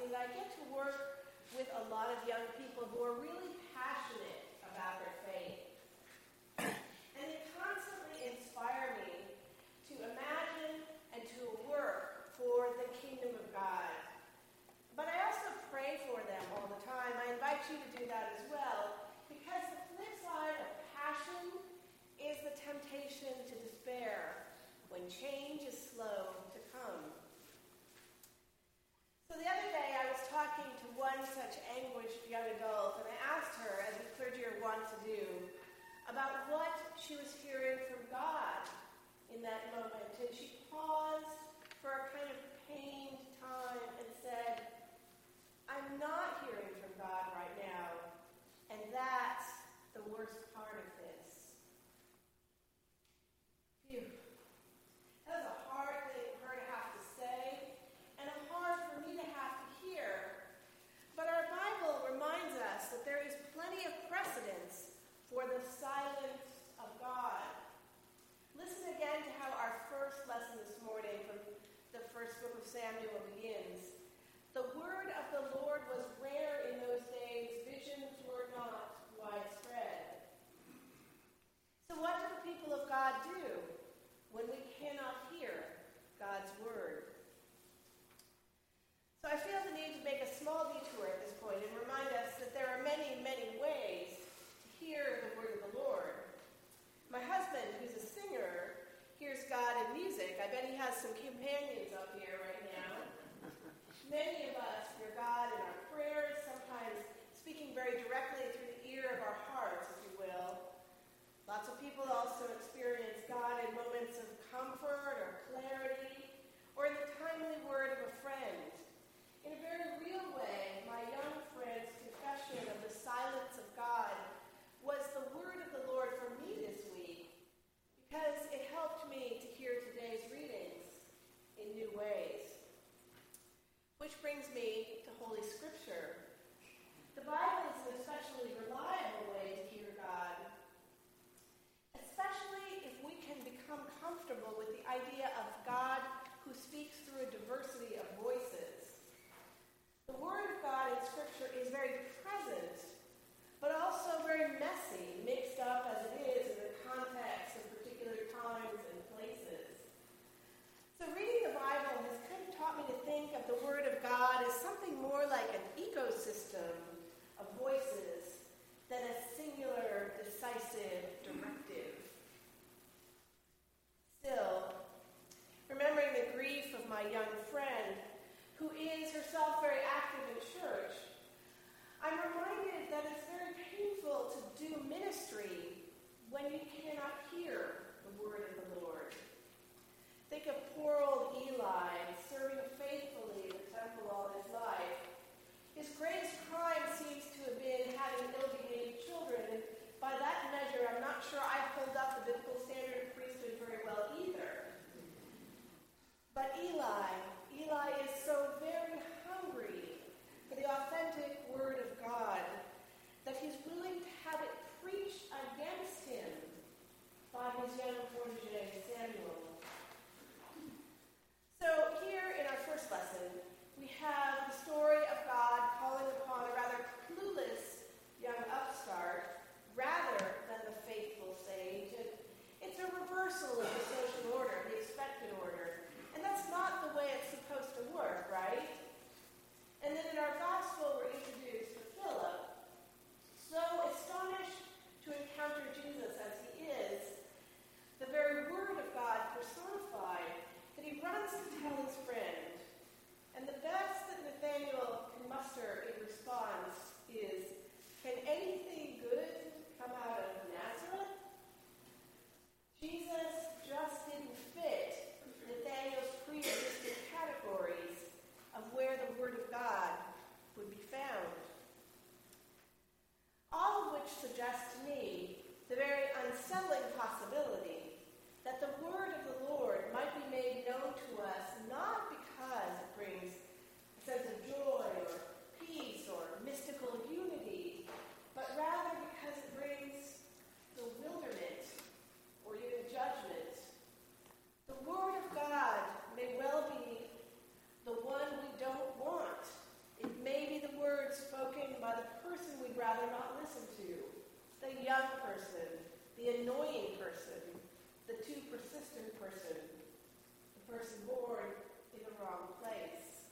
is that I get to work with a lot of young people who are really passionate about their faith. And they constantly inspire me to imagine and to work for the kingdom of God. But I also pray for them all the time. I invite you to do that as well, because the flip side of passion is the temptation to despair when change about what she was hearing from God in that moment. Samuel begins. The word of the Lord was rare in those days, visions were not widespread. So, what do the people of God do when we cannot Is very present, but also very messy, mixed up as it is in the context of particular times and places. So reading the Bible has kind of taught me to think of the Word of God as something more like an ecosystem of voices than a singular, decisive, direct ministry when you cannot hear rather not listen to, the young person, the annoying person, the too persistent person, the person born in the wrong place.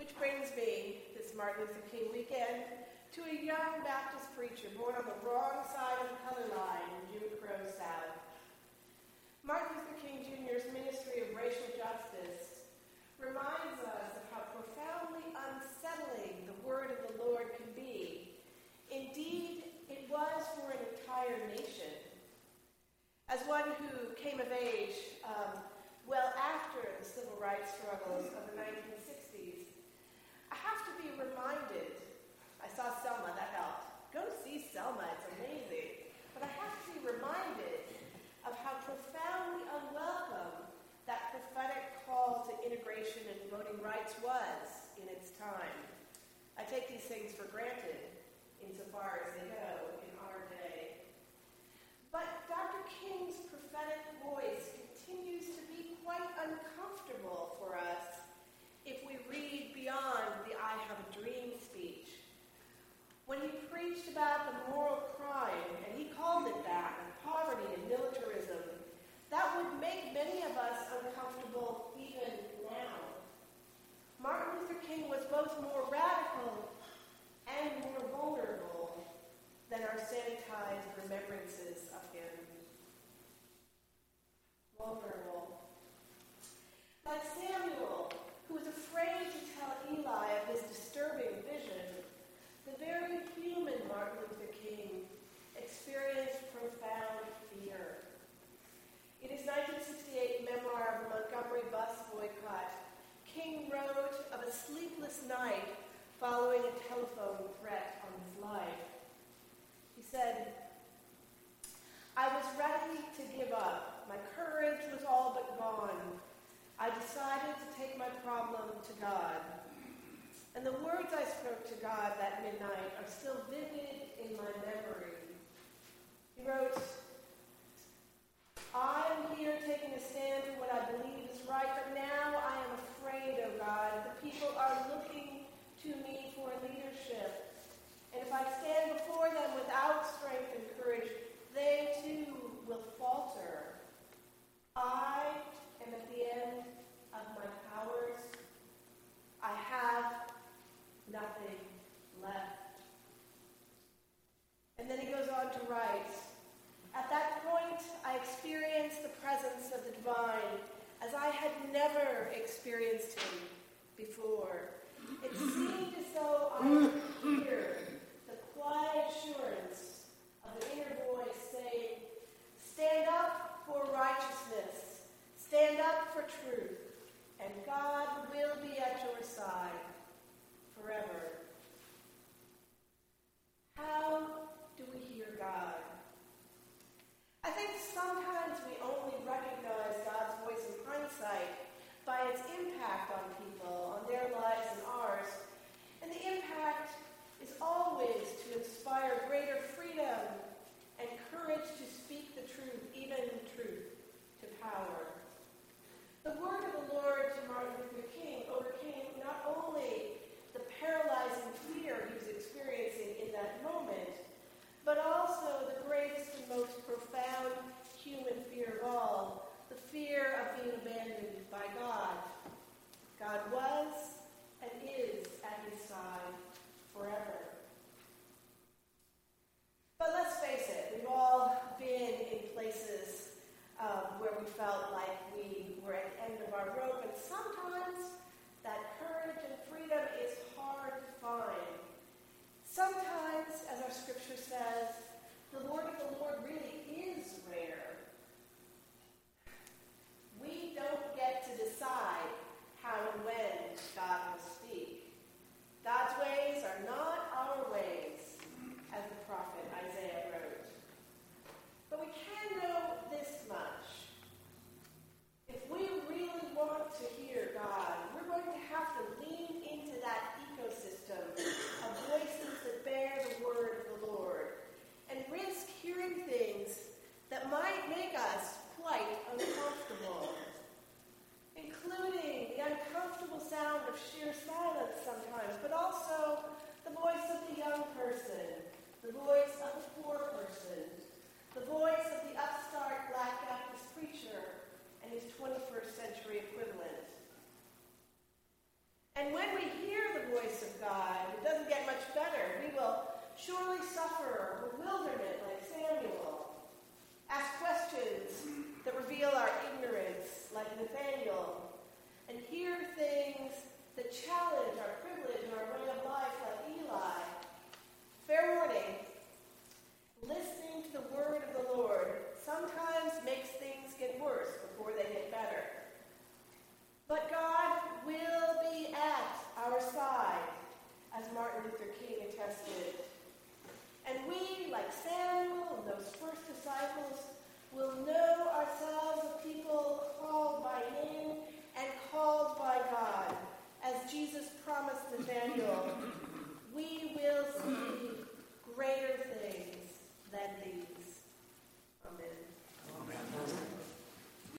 Which brings me, this Martin Luther King weekend, to a young Baptist preacher born on the wrong side of the color line in Jim Crow South. to God. And the words I spoke to God that midnight are still vivid in my memory. He wrote, I am here taking a stand for what I believe is right, but now I am afraid, O oh God. The people are looking to me for leadership. And if I I had never experienced him before. It seemed as though I could hear the quiet assurance of an inner voice saying, Stand up for righteousness, stand up for truth, and God will be at your side forever.